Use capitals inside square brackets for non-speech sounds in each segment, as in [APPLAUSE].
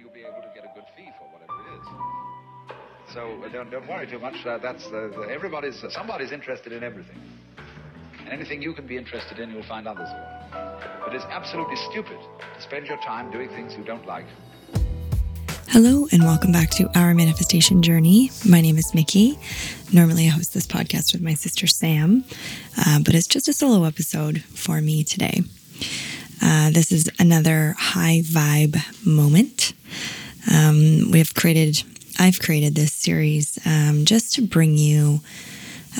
you'll be able to get a good fee for whatever it is. So uh, don't, don't worry too much. Uh, that's uh, everybody's somebody's interested in everything, and anything you can be interested in, you'll find others will. But it's absolutely stupid to spend your time doing things you don't like. Hello, and welcome back to Our Manifestation Journey. My name is Micki. Normally, I host this podcast with my sister Sam, uh, but it's just a solo episode for me today. Uh, this is another high vibe moment. Um, we have created, I've created this series um, just to bring you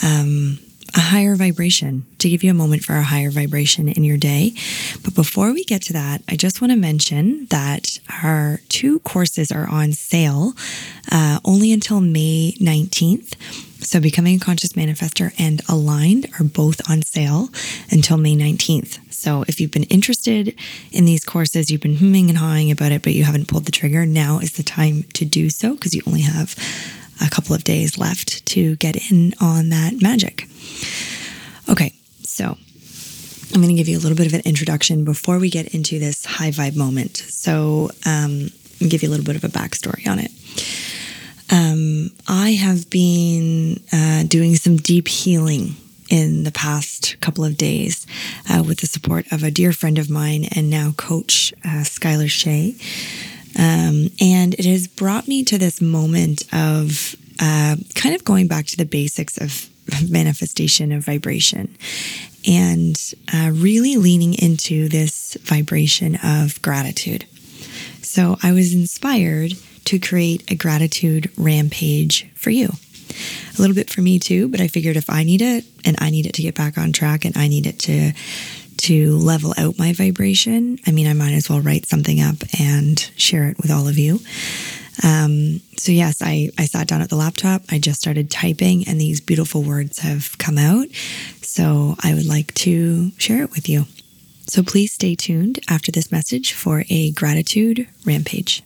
um, a higher vibration, to give you a moment for a higher vibration in your day. But before we get to that, I just want to mention that our two courses are on sale uh, only until May 19th. So, Becoming a Conscious Manifester and Aligned are both on sale until May 19th. So, if you've been interested in these courses, you've been humming and hawing about it, but you haven't pulled the trigger, now is the time to do so because you only have a couple of days left to get in on that magic. Okay, so I'm going to give you a little bit of an introduction before we get into this high vibe moment. So, um, give you a little bit of a backstory on it. Um, I have been uh, doing some deep healing in the past couple of days uh, with the support of a dear friend of mine and now coach, uh, Skylar Shea. Um, and it has brought me to this moment of uh, kind of going back to the basics of [LAUGHS] manifestation of vibration and uh, really leaning into this vibration of gratitude. So I was inspired to create a gratitude rampage for you. A little bit for me too, but I figured if I need it and I need it to get back on track and I need it to to level out my vibration, I mean, I might as well write something up and share it with all of you. Um, so yes, I, I sat down at the laptop. I just started typing and these beautiful words have come out. So I would like to share it with you. So please stay tuned after this message for a gratitude rampage.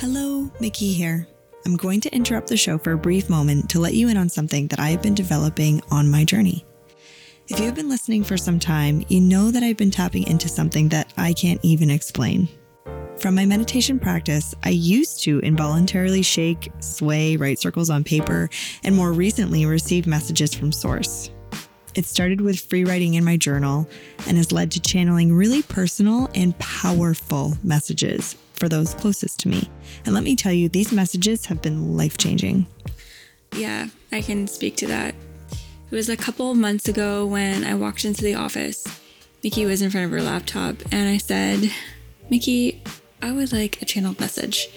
Hello, Micki here. I'm going to interrupt the show for a brief moment to let you in on something that I have been developing on my journey. If you've been listening for some time, you know that I've been tapping into something that I can't even explain. From my meditation practice, I used to involuntarily shake, sway, write circles on paper, and more recently receive messages from Source. It started with free writing in my journal and has led to channeling really personal and powerful messages for those closest to me. And let me tell you, these messages have been life changing. Yeah, I can speak to that. It was a couple months ago when I walked into the office. Micki was in front of her laptop, and I said, Micki, I would like a channeled message.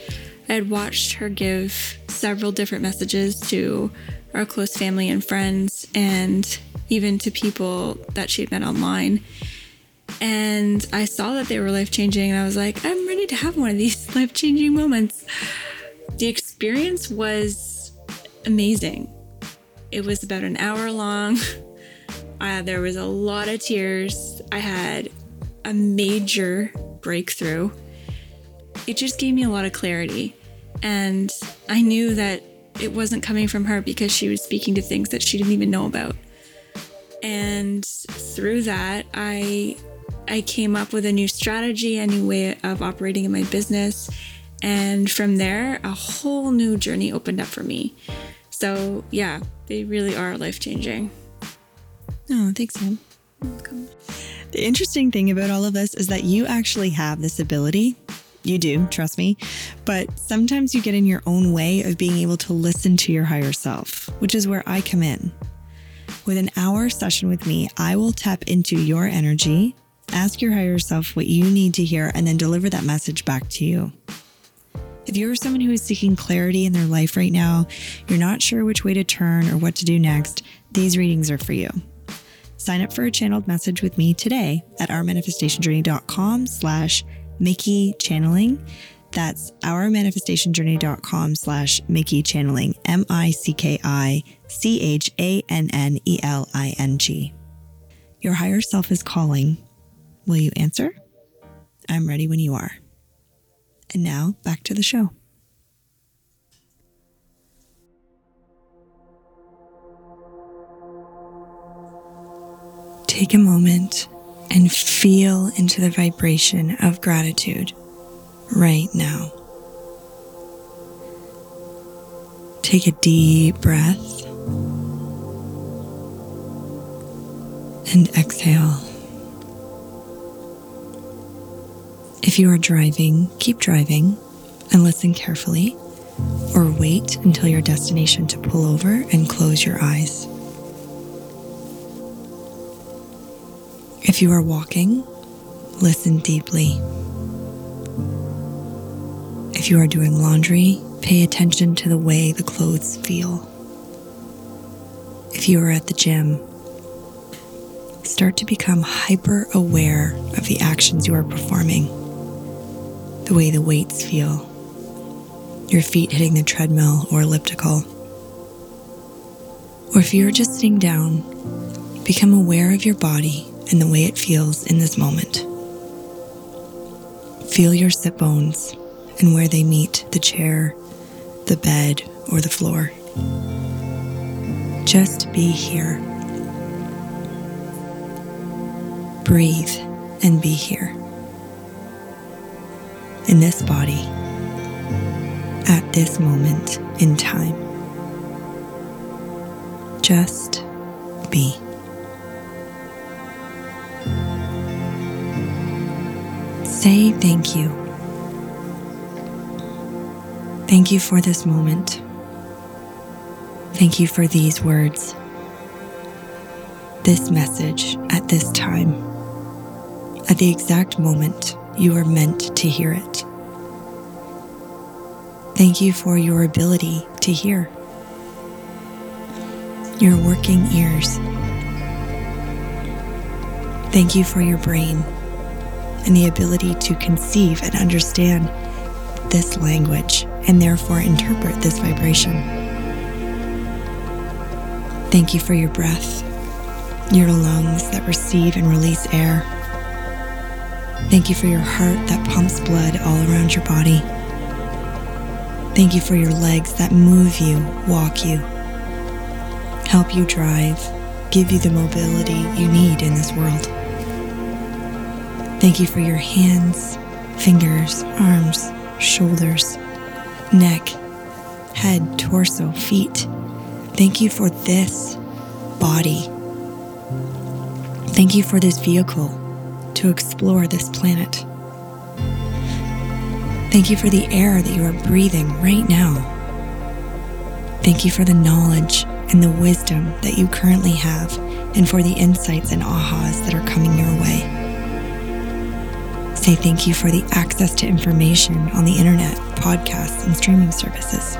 I had watched her give several different messages to our close family and friends, and even to people that she had met online. And I saw that they were life changing, and I was like, I'm ready to have one of these [LAUGHS] life changing moments. The experience was amazing. It was about an hour long. [LAUGHS] Uh, there was a lot of tears. I had a major breakthrough. It just gave me a lot of clarity. And I knew that it wasn't coming from her because she was speaking to things that she didn't even know about. And through that, I I came up with a new strategy, a new way of operating in my business. And from there, a whole new journey opened up for me. So, yeah, they really are life changing. Oh, thanks, Sam. Welcome. The interesting thing about all of this is that you actually have this ability. You do, trust me. But sometimes you get in your own way of being able to listen to your higher self, which is where I come in. With an hour session with me, I will tap into your energy, ask your higher self what you need to hear, and then deliver that message back to you. If you're someone who is seeking clarity in their life right now, you're not sure which way to turn or what to do next, these readings are for you. Sign up for a channeled message with me today at ourmanifestationjourney.com slash Micki channeling. That's ourmanifestationjourney.com slash Micki channeling, M I C K I C H A N N E L I N G. Your higher self is calling. Will you answer? I'm ready when you are. And now back to the show. Take a moment and feel into the vibration of gratitude right now. Take a deep breath and exhale. If you are driving, keep driving and listen carefully, or wait until your destination to pull over and close your eyes. If you are walking, listen deeply. If you are doing laundry, pay attention to the way the clothes feel. If you are at the gym, start to become hyper aware of the actions you are performing, the way the weights feel, your feet hitting the treadmill or elliptical. Or if you're just sitting down, become aware of your body and the way it feels in this moment. Feel your sit bones and where they meet the chair, the bed, or the floor. Just be here. Breathe and be here. In this body, at this moment in time. Just be. Say thank you. Thank you for this moment. Thank you for these words, this message at this time, at the exact moment you are meant to hear it. Thank you for your ability to hear, your working ears. Thank you for your brain and the ability to conceive and understand this language and therefore interpret this vibration. Thank you for your breath, your lungs that receive and release air. Thank you for your heart that pumps blood all around your body. Thank you for your legs that move you, walk you, help you drive, give you the mobility you need in this world. Thank you for your hands, fingers, arms, shoulders, neck, head, torso, feet. Thank you for this body. Thank you for this vehicle to explore this planet. Thank you for the air that you are breathing right now. Thank you for the knowledge and the wisdom that you currently have, and for the insights and ahas that are coming your way. Say thank you for the access to information on the internet, podcasts, and streaming services.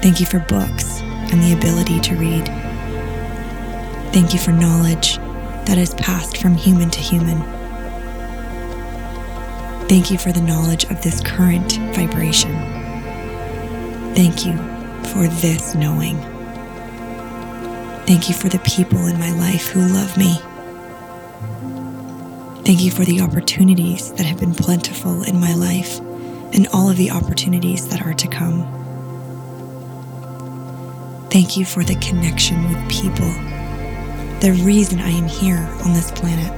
Thank you for books and the ability to read. Thank you for knowledge that is passed from human to human. Thank you for the knowledge of this current vibration. Thank you for this knowing. Thank you for the people in my life who love me Thank you for the opportunities that have been plentiful in my life and all of the opportunities that are to come. Thank you for the connection with people, the reason I am here on this planet.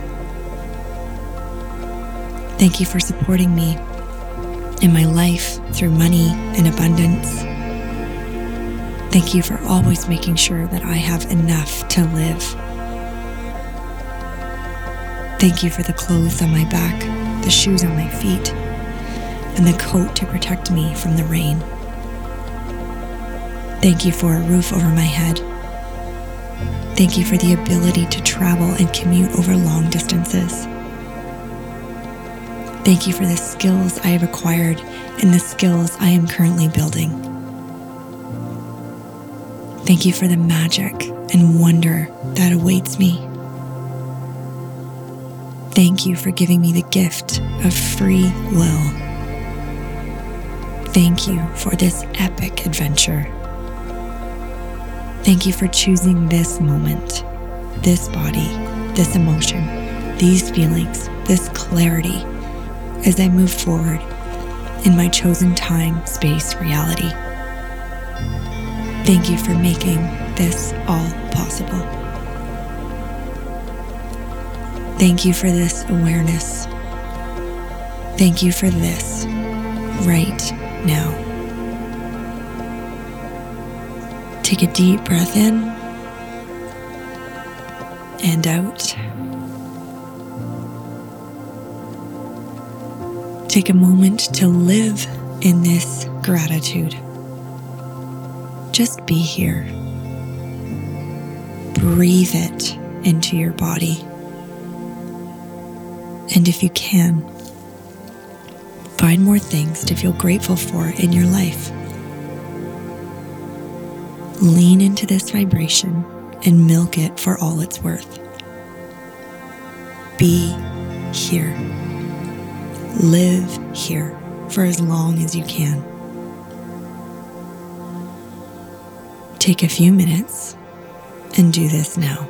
Thank you for supporting me in my life through money and abundance. Thank you for always making sure that I have enough to live. Thank you for the clothes on my back, the shoes on my feet, and the coat to protect me from the rain. Thank you for a roof over my head. Thank you for the ability to travel and commute over long distances. Thank you for the skills I have acquired and the skills I am currently building. Thank you for the magic and wonder that awaits me. Thank you for giving me the gift of free will. Thank you for this epic adventure. Thank you for choosing this moment, this body, this emotion, these feelings, this clarity as I move forward in my chosen time, space, reality. Thank you for making this all possible. Thank you for this awareness. Thank you for this right now. Take a deep breath in and out. Take a moment to live in this gratitude. Just be here. Breathe it into your body. And if you can, find more things to feel grateful for in your life. Lean into this vibration and milk it for all it's worth. Be here. Live here for as long as you can. Take a few minutes and do this now.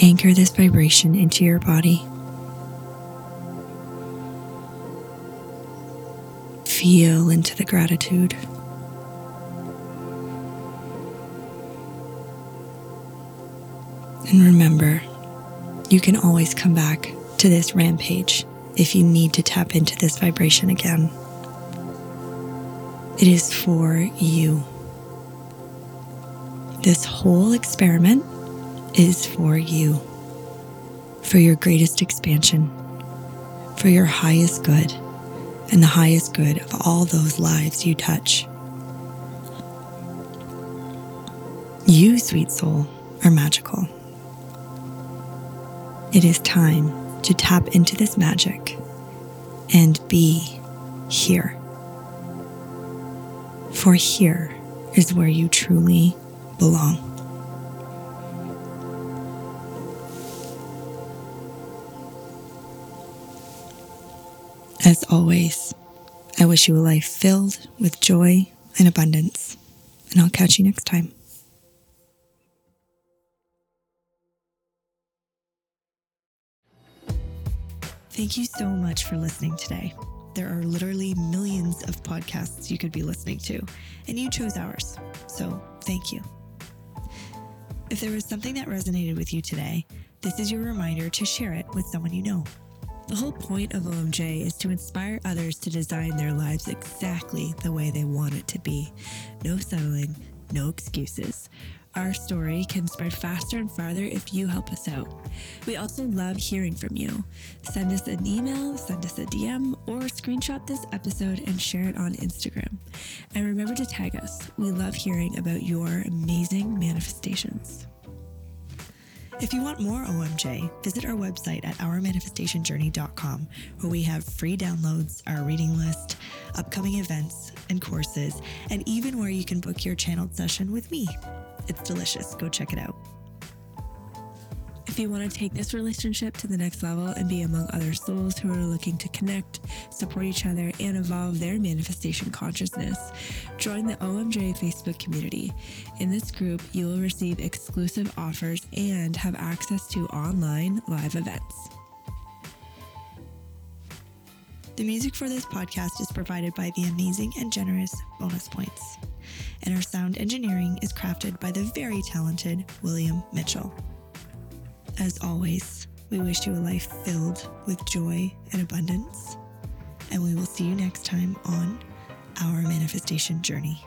Anchor this vibration into your body. Feel into the gratitude. And remember, you can always come back to this rampage if you need to tap into this vibration again. It is for you. This whole experiment is for you, for your greatest expansion, for your highest good, and the highest good of all those lives you touch. You, sweet soul, are magical. It is time to tap into this magic and be here. For here is where you truly belong. As always, I wish you a life filled with joy and abundance, and I'll catch you next time. Thank you so much for listening today. There are literally millions of podcasts you could be listening to, and you chose ours. So thank you. If there was something that resonated with you today, this is your reminder to share it with someone you know. The whole point of OMJ is to inspire others to design their lives exactly the way they want it to be. No settling, no excuses. Our story can spread faster and farther if you help us out. We also love hearing from you. Send us an email, send us a DM, or screenshot this episode and share it on Instagram. And remember to tag us. We love hearing about your amazing manifestations. If you want more OMJ, visit our website at ourmanifestationjourney.com, where we have free downloads, our reading list, upcoming events and courses, and even where you can book your channeled session with me. It's delicious. Go check it out. If you want to take this relationship to the next level and be among other souls who are looking to connect, support each other, and evolve their manifestation consciousness, join the OMJ Facebook community. In this group, you will receive exclusive offers and have access to online live events. The music for this podcast is provided by the amazing and generous Bonus Points, and our sound engineering is crafted by the very talented William Mitchell. As always, we wish you a life filled with joy and abundance, and we will see you next time on our manifestation journey.